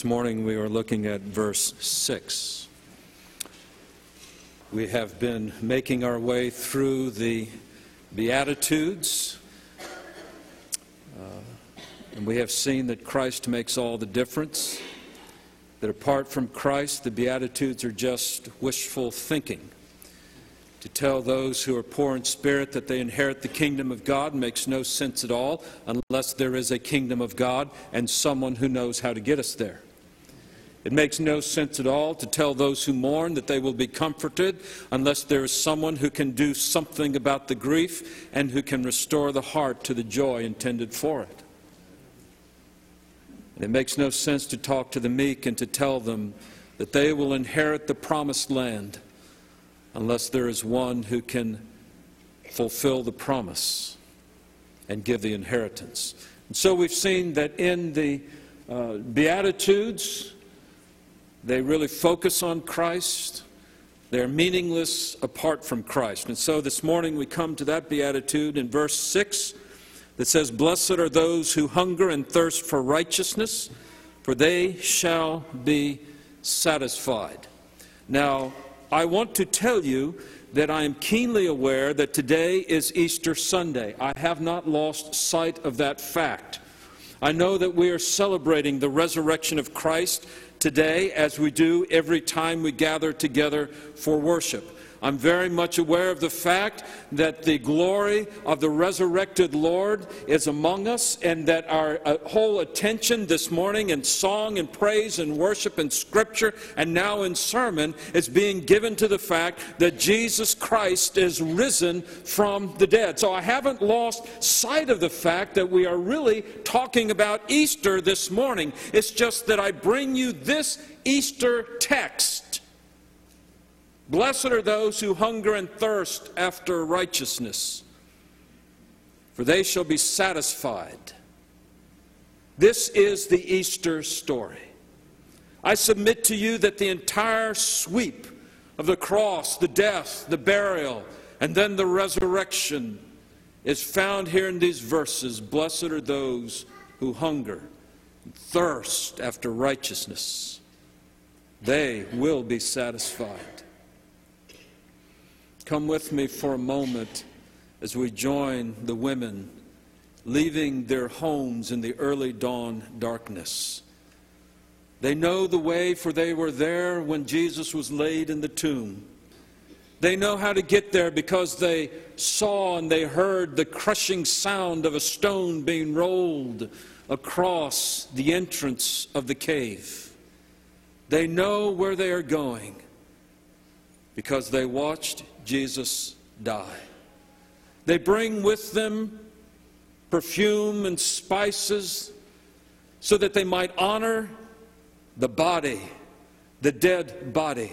This morning we are looking at verse 6. We have been making our way through the Beatitudes, uh, and we have seen that Christ makes all the difference, that apart from Christ, the Beatitudes are just wishful thinking. To tell those who are poor in spirit that they inherit the kingdom of God makes no sense at all unless there is a kingdom of God and someone who knows how to get us there. It makes no sense at all to tell those who mourn that they will be comforted unless there is someone who can do something about the grief and who can restore the heart to the joy intended for it. And it makes no sense to talk to the meek and to tell them that they will inherit the promised land unless there is one who can fulfill the promise and give the inheritance. And so we've seen that in the uh, Beatitudes, they really focus on Christ. They're meaningless apart from Christ. And so this morning we come to that beatitude in verse 6 that says, Blessed are those who hunger and thirst for righteousness, for they shall be satisfied. Now, I want to tell you that I am keenly aware that today is Easter Sunday. I have not lost sight of that fact. I know that we are celebrating the resurrection of Christ today as we do every time we gather together for worship. I'm very much aware of the fact that the glory of the resurrected Lord is among us, and that our uh, whole attention this morning in song and praise and worship and scripture and now in sermon is being given to the fact that Jesus Christ is risen from the dead. So I haven't lost sight of the fact that we are really talking about Easter this morning. It's just that I bring you this Easter text Blessed are those who hunger and thirst after righteousness, for they shall be satisfied. This is the Easter story. I submit to you that the entire sweep of the cross, the death, the burial, and then the resurrection is found here in these verses. Blessed are those who hunger and thirst after righteousness. They will be satisfied. Come with me for a moment as we join the women leaving their homes in the early dawn darkness. They know the way, for they were there when Jesus was laid in the tomb. They know how to get there because they saw and they heard the crushing sound of a stone being rolled across the entrance of the cave. They know where they are going because they watched Jesus die. They bring with them perfume and spices so that they might honor the body, the dead body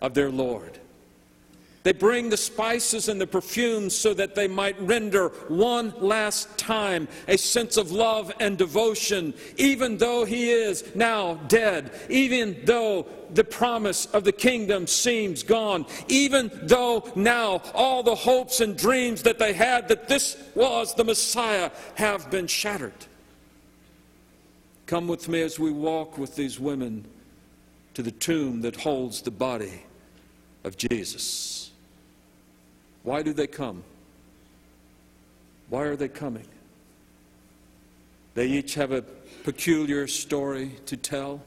of their Lord. They bring the spices and the perfumes so that they might render one last time a sense of love and devotion, even though he is now dead, even though the promise of the kingdom seems gone, even though now all the hopes and dreams that they had that this was the Messiah have been shattered. Come with me as we walk with these women to the tomb that holds the body of Jesus. Why do they come? Why are they coming? They each have a peculiar story to tell.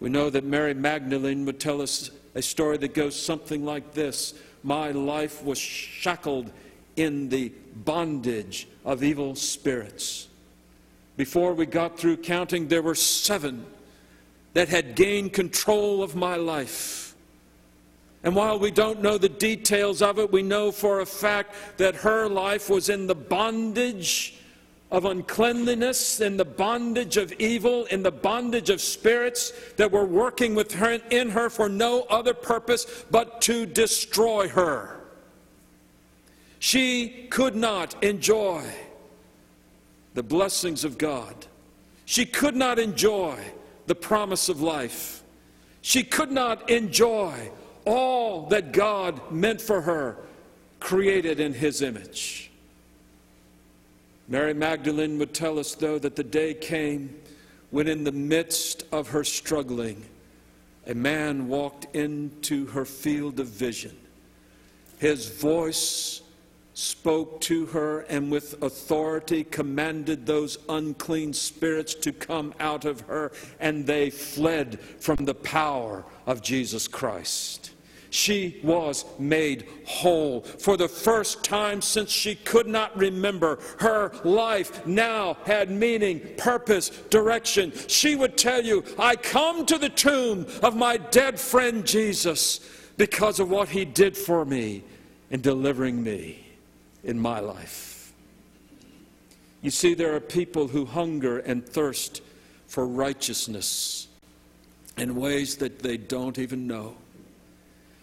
We know that Mary Magdalene would tell us a story that goes something like this My life was shackled in the bondage of evil spirits. Before we got through counting, there were seven that had gained control of my life. And while we don't know the details of it, we know for a fact that her life was in the bondage of uncleanliness, in the bondage of evil, in the bondage of spirits that were working with her in her for no other purpose but to destroy her. She could not enjoy the blessings of God. She could not enjoy the promise of life. She could not enjoy all that God meant for her, created in His image. Mary Magdalene would tell us, though, that the day came when, in the midst of her struggling, a man walked into her field of vision. His voice spoke to her and with authority commanded those unclean spirits to come out of her, and they fled from the power of Jesus Christ. She was made whole. For the first time since she could not remember, her life now had meaning, purpose, direction. She would tell you, I come to the tomb of my dead friend Jesus because of what he did for me in delivering me in my life. You see, there are people who hunger and thirst for righteousness in ways that they don't even know.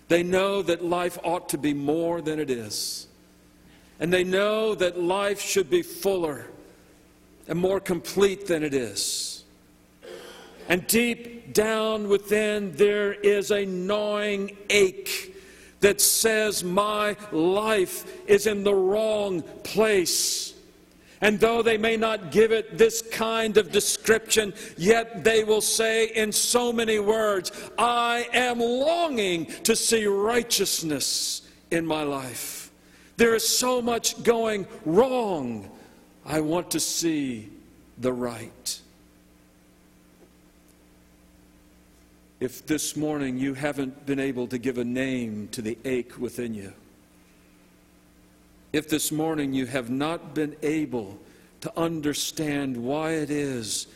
They know that life ought to be more than it is. And they know that life should be fuller and more complete than it is. And deep down within, there is a gnawing ache that says, My life is in the wrong place. And though they may not give it this kind of description, yet they will say in so many words, I am longing to see righteousness in my life. There is so much going wrong. I want to see the right. If this morning you haven't been able to give a name to the ache within you, if this morning you have not been able to understand why it is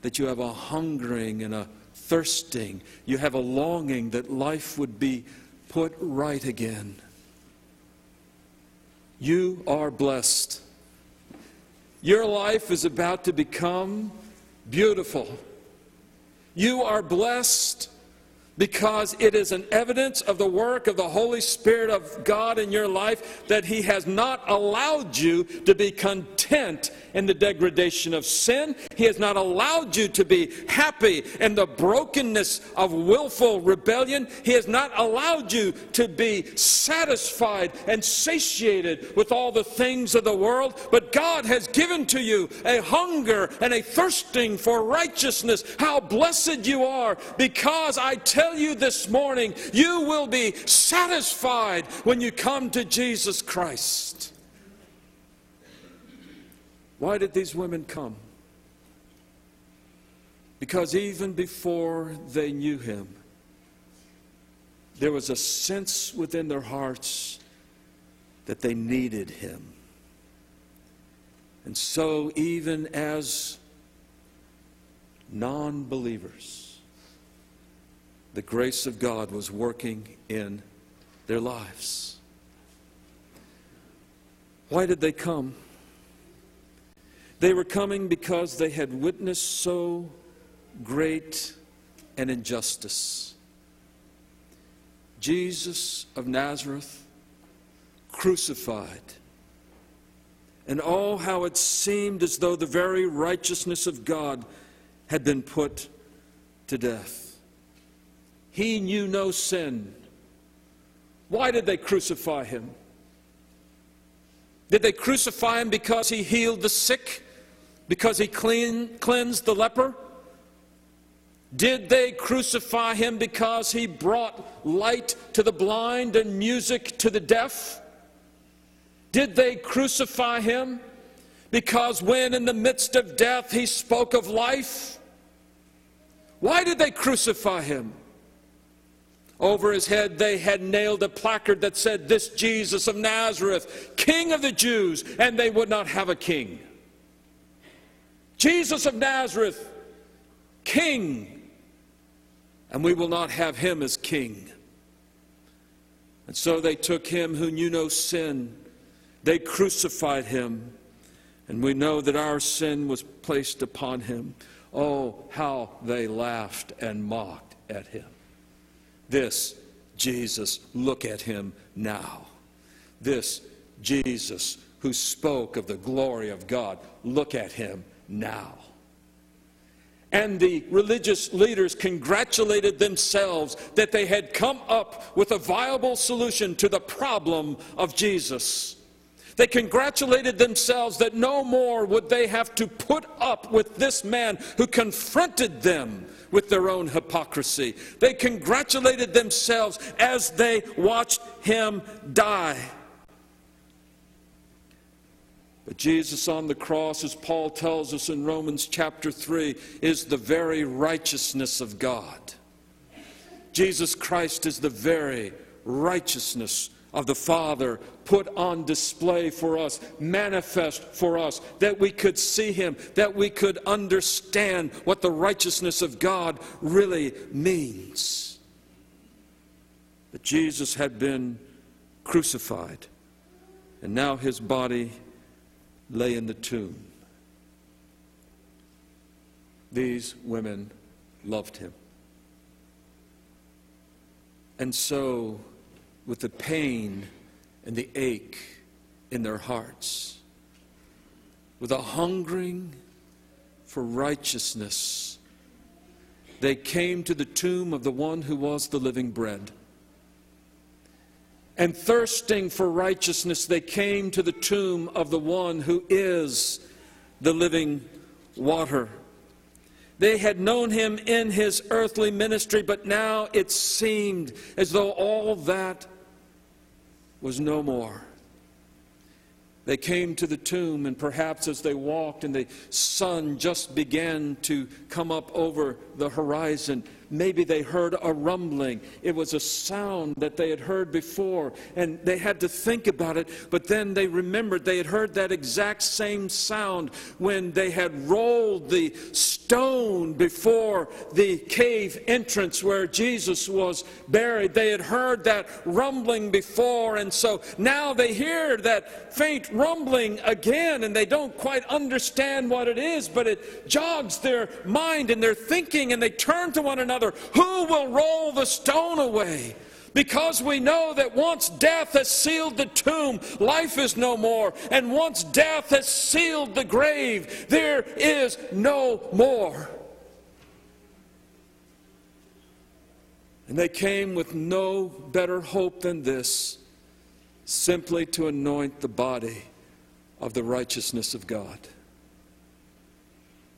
that you have a hungering and a thirsting, you have a longing that life would be put right again, you are blessed. Your life is about to become beautiful. You are blessed because it is an evidence of the work of the Holy Spirit of God in your life that He has not allowed you to be content in the degradation of sin. He has not allowed you to be happy in the brokenness of willful rebellion. He has not allowed you to be satisfied and satiated with all the things of the world. But God has given to you a hunger and a thirsting for righteousness. How blessed you are because I tell tell you this morning, you will be satisfied when you come to Jesus Christ. Why did these women come? Because even before they knew him, there was a sense within their hearts that they needed him. And so, even as non believers, the grace of God was working in their lives. Why did they come? They were coming because they had witnessed so great an injustice. Jesus of Nazareth crucified. And oh, how it seemed as though the very righteousness of God had been put to death. He knew no sin. Why did they crucify him? Did they crucify him because he healed the sick? Because he clean, cleansed the leper? Did they crucify him because he brought light to the blind and music to the deaf? Did they crucify him because when in the midst of death he spoke of life? Why did they crucify him? Over his head, they had nailed a placard that said, This Jesus of Nazareth, King of the Jews, and they would not have a king. Jesus of Nazareth, King, and we will not have him as king. And so they took him who knew no sin, they crucified him, and we know that our sin was placed upon him. Oh, how they laughed and mocked at him. This Jesus, look at him now. This Jesus who spoke of the glory of God, look at him now. And the religious leaders congratulated themselves that they had come up with a viable solution to the problem of Jesus. They congratulated themselves that no more would they have to put up with this man who confronted them with their own hypocrisy. They congratulated themselves as they watched him die. But Jesus on the cross, as Paul tells us in Romans chapter 3, is the very righteousness of God. Jesus Christ is the very righteousness of the Father put on display for us, manifest for us, that we could see Him, that we could understand what the righteousness of God really means. But Jesus had been crucified, and now His body lay in the tomb. These women loved Him. And so, with the pain and the ache in their hearts, with a hungering for righteousness, they came to the tomb of the one who was the living bread. And thirsting for righteousness, they came to the tomb of the one who is the living water. They had known him in his earthly ministry, but now it seemed as though all that was no more. They came to the tomb, and perhaps as they walked and the sun just began to come up over the horizon, maybe they heard a rumbling. It was a sound that they had heard before, and they had to think about it, but then they remembered they had heard that exact same sound when they had rolled the stone before the cave entrance where Jesus was buried. They had heard that rumbling before, and so now they hear that faint rumbling again, and they don't quite understand what it is, but it jogs their mind and their thinking, and they turn to one another another, Who will roll the stone away? Because we know that once death has sealed the tomb, life is no more. And once death has sealed the grave, there is no more. And they came with no better hope than this simply to anoint the body of the righteousness of God.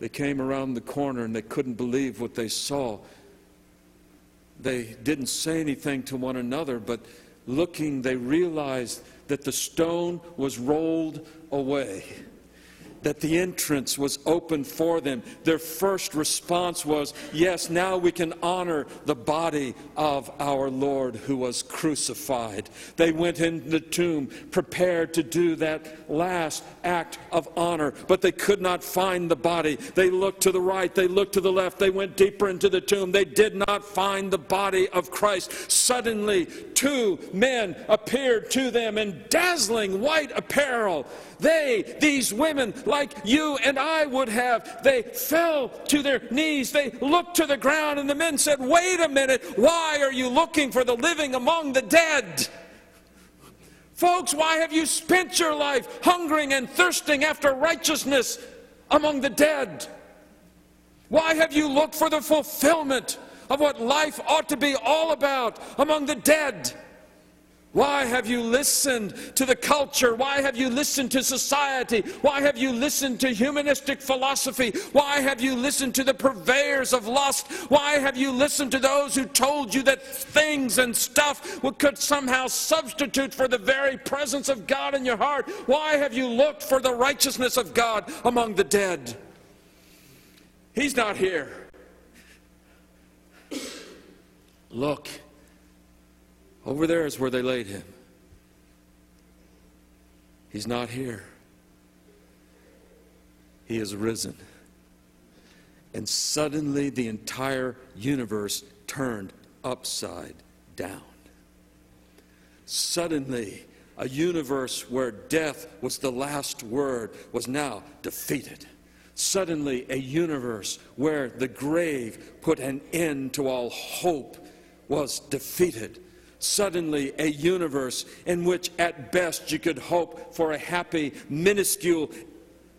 They came around the corner and they couldn't believe what they saw. They didn't say anything to one another, but looking, they realized that the stone was rolled away that the entrance was open for them. Their first response was, Yes, now we can honor the body of our Lord who was crucified. They went into the tomb prepared to do that last act of honor, but they could not find the body. They looked to the right, they looked to the left, they went deeper into the tomb. They did not find the body of Christ. Suddenly, two men appeared to them in dazzling white apparel. They, these women, like you and I would have, they fell to their knees. They looked to the ground, and the men said, Wait a minute, why are you looking for the living among the dead? Folks, why have you spent your life hungering and thirsting after righteousness among the dead? Why have you looked for the fulfillment of what life ought to be all about among the dead? Why have you listened to the culture? Why have you listened to society? Why have you listened to humanistic philosophy? Why have you listened to the purveyors of lust? Why have you listened to those who told you that things and stuff could somehow substitute for the very presence of God in your heart? Why have you looked for the righteousness of God among the dead? He's not here. Look. Over there is where they laid him. He's not here. He is risen. And suddenly the entire universe turned upside down. Suddenly, a universe where death was the last word was now defeated. Suddenly, a universe where the grave put an end to all hope was defeated suddenly a universe in which, at best, you could hope for a happy, minuscule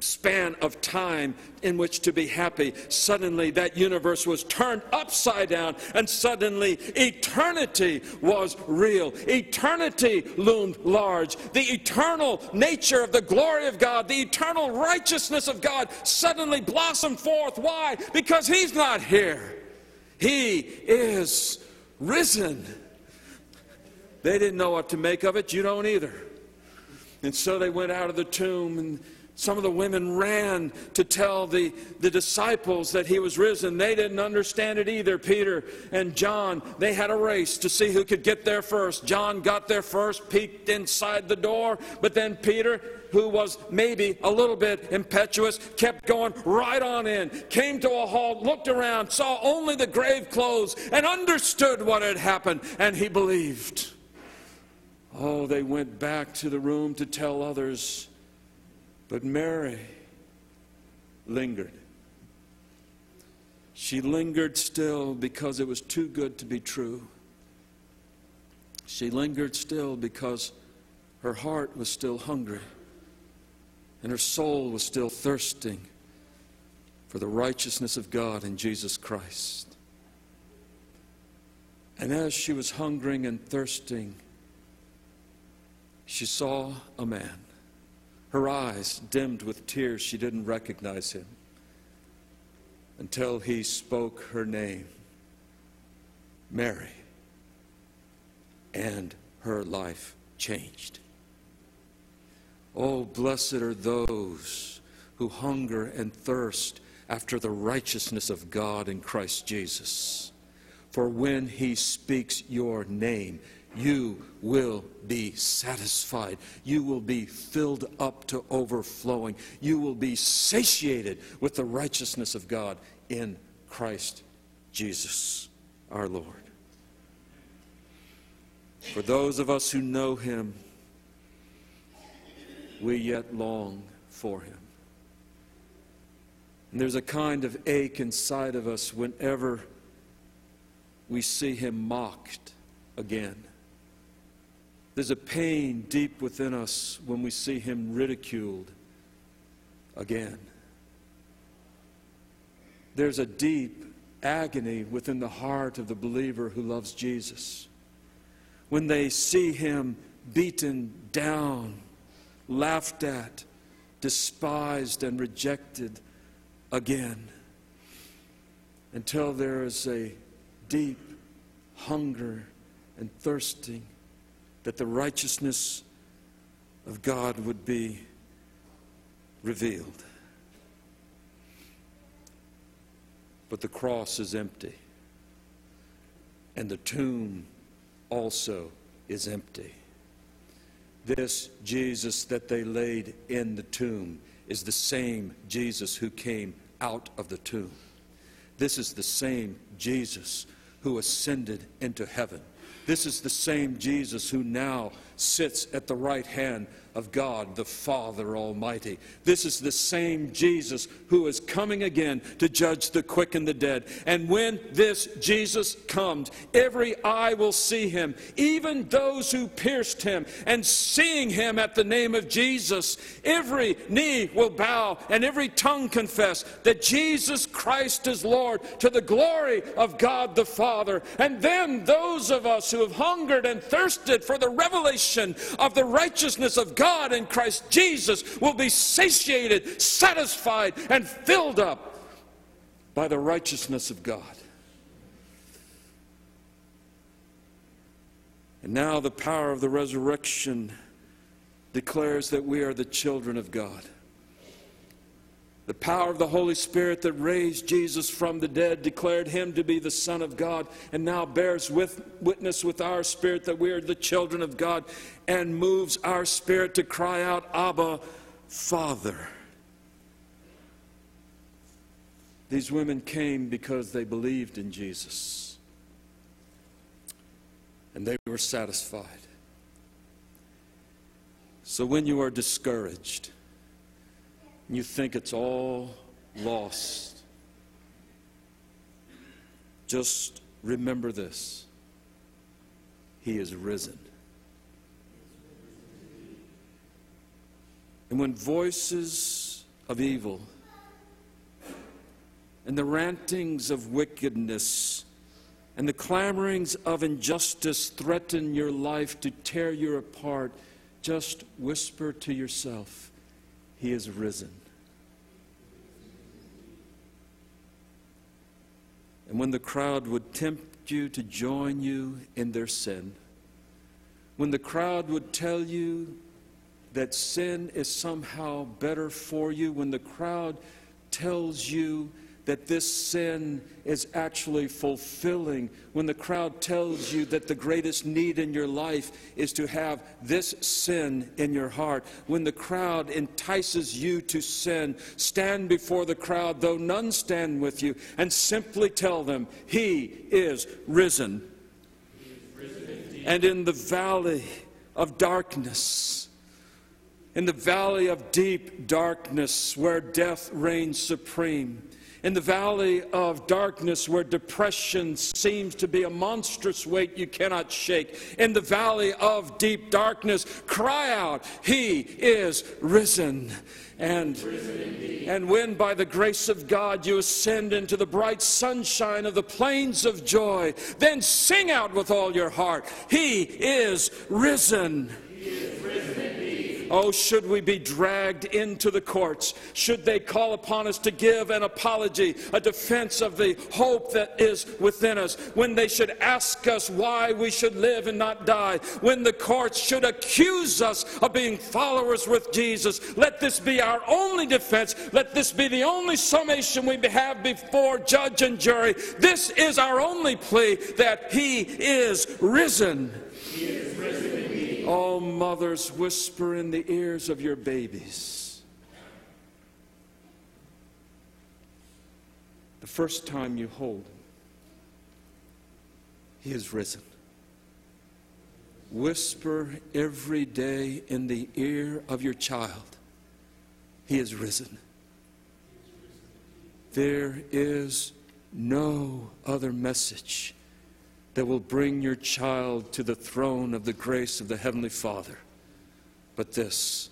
span of time in which to be happy, suddenly that universe was turned upside down, and suddenly eternity was real. Eternity loomed large. The eternal nature of the glory of God, the eternal righteousness of God suddenly blossomed forth. Why? Because He's not here, He is risen. They didn't know what to make of it. You don't either. And so they went out of the tomb and some of the women ran to tell the, the disciples that he was risen. They didn't understand it either. Peter and John, they had a race to see who could get there first. John got there first, peeked inside the door, but then Peter, who was maybe a little bit impetuous, kept going right on in, came to a halt, looked around, saw only the grave clothes, and understood what had happened, and he believed. Oh, they went back to the room to tell others. But Mary lingered. She lingered still because it was too good to be true. She lingered still because her heart was still hungry and her soul was still thirsting for the righteousness of God in Jesus Christ. And as she was hungering and thirsting, she saw a man. Her eyes dimmed with tears, she didn't recognize him until he spoke her name, Mary, and her life changed. Oh, blessed are those who hunger and thirst after the righteousness of God in Christ Jesus. For when he speaks your name, you will be satisfied. You will be filled up to overflowing. You will be satiated with the righteousness of God in Christ Jesus our Lord. For those of us who know Him, we yet long for Him. And there's a kind of ache inside of us whenever we see Him mocked again. There's a pain deep within us when we see him ridiculed again. There's a deep agony within the heart of the believer who loves Jesus. When they see him beaten down, laughed at, despised, and rejected again, until there is a deep hunger and thirsting that the righteousness of God would be revealed. But the cross is empty, and the tomb also is empty. This Jesus that they laid in the tomb is the same Jesus who came out of the tomb. This is the same Jesus who ascended into heaven. This is the same Jesus who now sits at the right hand of God the Father Almighty. This is the same Jesus who is coming again to judge the quick and the dead. And when this Jesus comes, every eye will see him, even those who pierced him. And seeing him at the name of Jesus, every knee will bow and every tongue confess that Jesus Christ is Lord to the glory of God the Father. And then those of us who have hungered and thirsted for the revelation of the righteousness of God God in Christ Jesus will be satiated, satisfied, and filled up by the righteousness of God. And now the power of the resurrection declares that we are the children of God. The power of the Holy Spirit that raised Jesus from the dead declared him to be the Son of God and now bears with, witness with our spirit that we are the children of God and moves our spirit to cry out, Abba, Father. These women came because they believed in Jesus and they were satisfied. So when you are discouraged, and you think it's all lost, just remember this He is risen. And when voices of evil and the rantings of wickedness and the clamorings of injustice threaten your life to tear you apart, just whisper to yourself, He is risen. And when the crowd would tempt you to join you in their sin, when the crowd would tell you that sin is somehow better for you, when the crowd tells you that this sin is actually fulfilling, when the crowd tells you that the greatest need in your life is to have this sin in your heart, when the crowd entices you to sin, stand before the crowd, though none stand with you, and simply tell them, He is risen. He is risen and in the valley of darkness, in the valley of deep darkness where death reigns supreme, in the valley of darkness where depression seems to be a monstrous weight you cannot shake, in the valley of deep darkness, cry out, He is risen. And, and when by the grace of God you ascend into the bright sunshine of the plains of joy, then sing out with all your heart, He is risen. He is risen Oh, should we be dragged into the courts? Should they call upon us to give an apology, a defense of the hope that is within us? When they should ask us why we should live and not die? When the courts should accuse us of being followers with Jesus? Let this be our only defense. Let this be the only summation we have before judge and jury. This is our only plea that He is risen. He is risen. Oh, mothers, whisper in the ears of your babies. The first time you hold him, he is risen. Whisper every day in the ear of your child, he is risen. There is no other message that will bring your child to the throne of the grace of the Heavenly Father. But this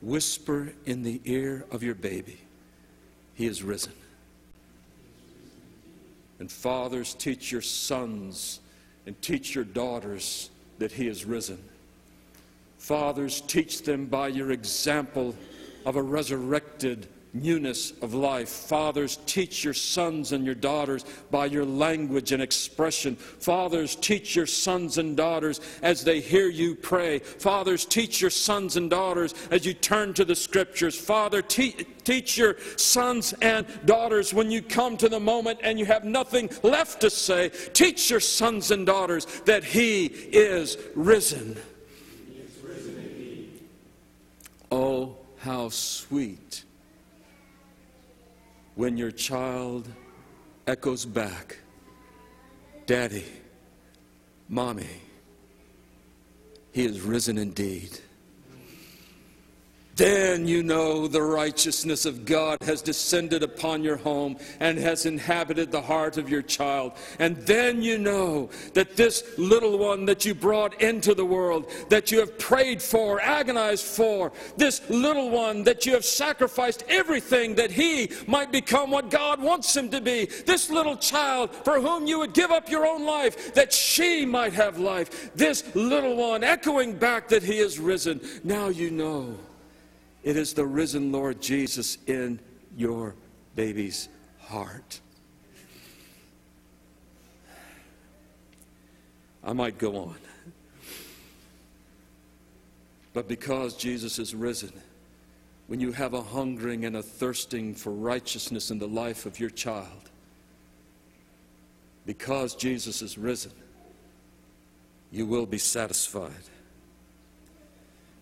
whisper in the ear of your baby, He is risen. And fathers, teach your sons and teach your daughters that He is risen. Fathers, teach them by your example of a resurrected newness of life. Fathers, teach your sons and your daughters by your language and expression. Fathers, teach your sons and daughters as they hear you pray. Fathers, teach your sons and daughters as you turn to the scriptures. Father, te- teach your sons and daughters when you come to the moment and you have nothing left to say. Teach your sons and daughters that He is risen. He is risen oh, how sweet when your child echoes back, Daddy, Mommy, He is risen indeed then you know the righteousness of God has descended upon your home and has inhabited the heart of your child. And then you know that this little one that you brought into the world, that you have prayed for, agonized for, this little one that you have sacrificed everything that he might become what God wants him to be, this little child for whom you would give up your own life, that she might have life, this little one echoing back that he is risen. Now you know. It is the risen Lord Jesus in your baby's heart. I might go on. But because Jesus is risen, when you have a hungering and a thirsting for righteousness in the life of your child, because Jesus is risen, you will be satisfied.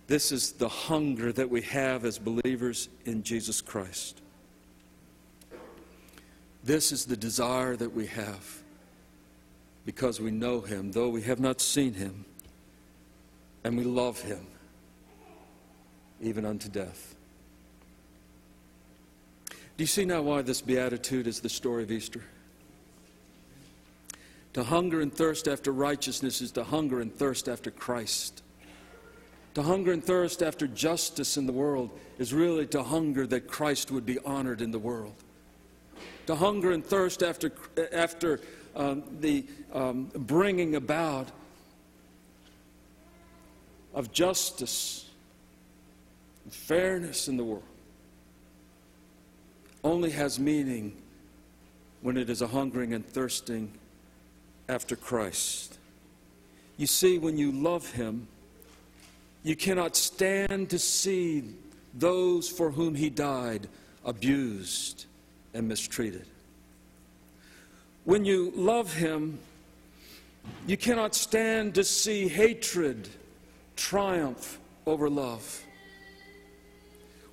This is the hunger that we have as believers in Jesus Christ. This is the desire that we have because we know Him, though we have not seen Him, and we love Him even unto death. Do you see now why this beatitude is the story of Easter? To hunger and thirst after righteousness is to hunger and thirst after Christ. To hunger and thirst after justice in the world is really to hunger that Christ would be honored in the world. To hunger and thirst after, after um, the um, bringing about of justice and fairness in the world only has meaning when it is a hungering and thirsting after Christ. You see, when you love Him, you cannot stand to see those for whom He died abused and mistreated. When you love Him, you cannot stand to see hatred triumph over love.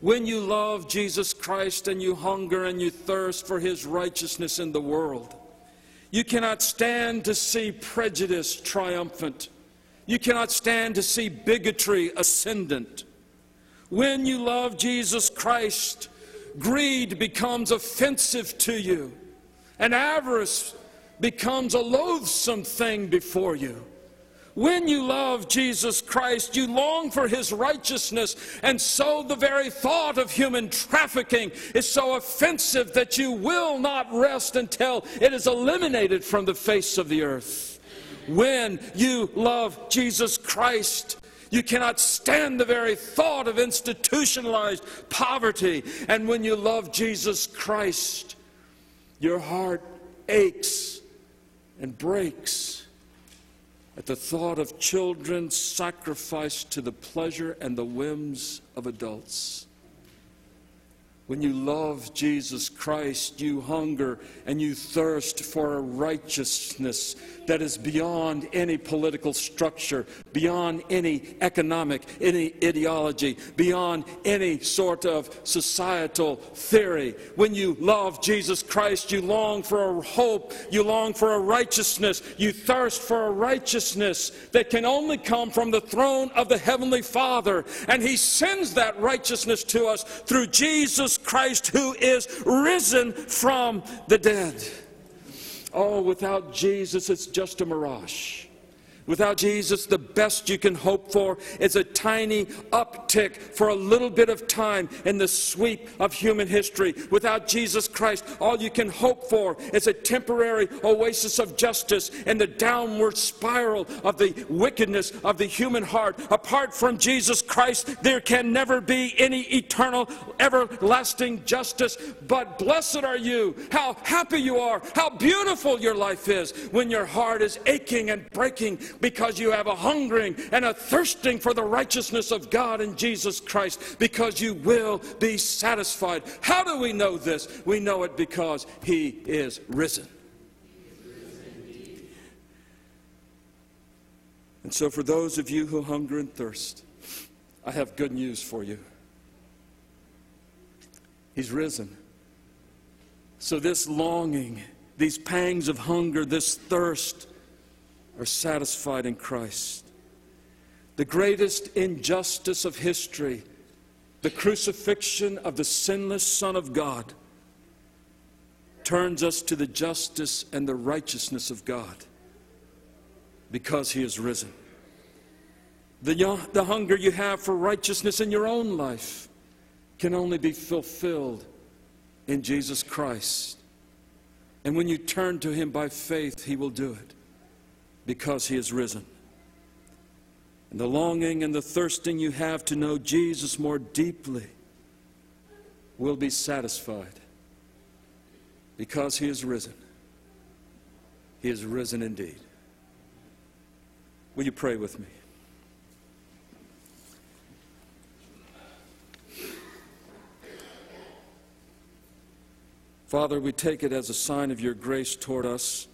When you love Jesus Christ and you hunger and you thirst for His righteousness in the world, you cannot stand to see prejudice triumphant. You cannot stand to see bigotry ascendant. When you love Jesus Christ, greed becomes offensive to you, and avarice becomes a loathsome thing before you. When you love Jesus Christ, you long for his righteousness, and so the very thought of human trafficking is so offensive that you will not rest until it is eliminated from the face of the earth. When you love Jesus Christ, you cannot stand the very thought of institutionalized poverty. And when you love Jesus Christ, your heart aches and breaks at the thought of children sacrificed to the pleasure and the whims of adults. When you love Jesus Christ, you hunger and you thirst for a righteousness that is beyond any political structure, beyond any economic, any ideology, beyond any sort of societal theory. When you love Jesus Christ, you long for a hope, you long for a righteousness, you thirst for a righteousness that can only come from the throne of the Heavenly Father. And He sends that righteousness to us through Jesus Christ, who is risen from the dead. Oh, without Jesus, it's just a mirage. Without Jesus, the best you can hope for is a tiny uptick for a little bit of time in the sweep of human history. Without Jesus Christ, all you can hope for is a temporary oasis of justice in the downward spiral of the wickedness of the human heart. Apart from Jesus Christ, there can never be any eternal, everlasting justice. But blessed are you, how happy you are, how beautiful your life is when your heart is aching and breaking because you have a hungering and a thirsting for the righteousness of God in Jesus Christ, because you will be satisfied. How do we know this? We know it because He is risen. And so, for those of you who hunger and thirst, I have good news for you. He's risen. So, this longing, these pangs of hunger, this thirst, are satisfied in Christ. The greatest injustice of history, the crucifixion of the sinless Son of God, turns us to the justice and the righteousness of God because He is risen. The, the hunger you have for righteousness in your own life can only be fulfilled in Jesus Christ. And when you turn to Him by faith, He will do it because he has risen. And the longing and the thirsting you have to know Jesus more deeply will be satisfied because he is risen. He is risen indeed. Will you pray with me? Father, we take it as a sign of your grace toward us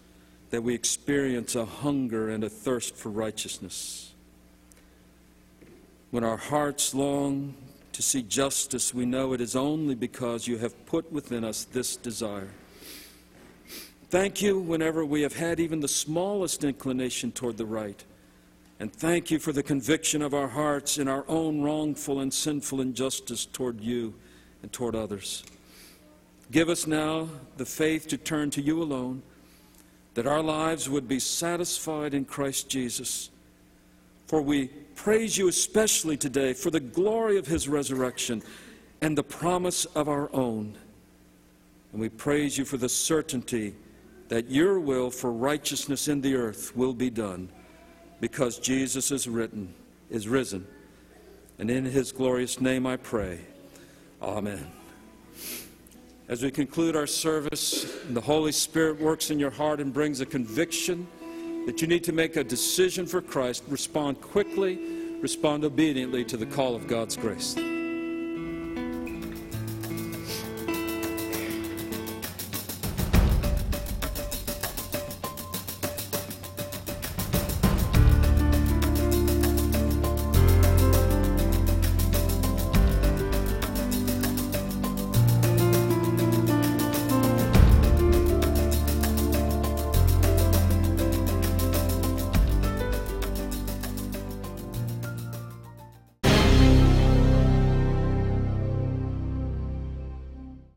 that we experience a hunger and a thirst for righteousness. When our hearts long to see justice, we know it is only because you have put within us this desire. Thank you whenever we have had even the smallest inclination toward the right. And thank you for the conviction of our hearts in our own wrongful and sinful injustice toward you and toward others. Give us now the faith to turn to you alone that our lives would be satisfied in Christ Jesus. For we praise you especially today for the glory of his resurrection and the promise of our own. And we praise you for the certainty that your will for righteousness in the earth will be done because Jesus is written, is risen. And in his glorious name I pray. Amen. As we conclude our service, the Holy Spirit works in your heart and brings a conviction that you need to make a decision for Christ. Respond quickly, respond obediently to the call of God's grace.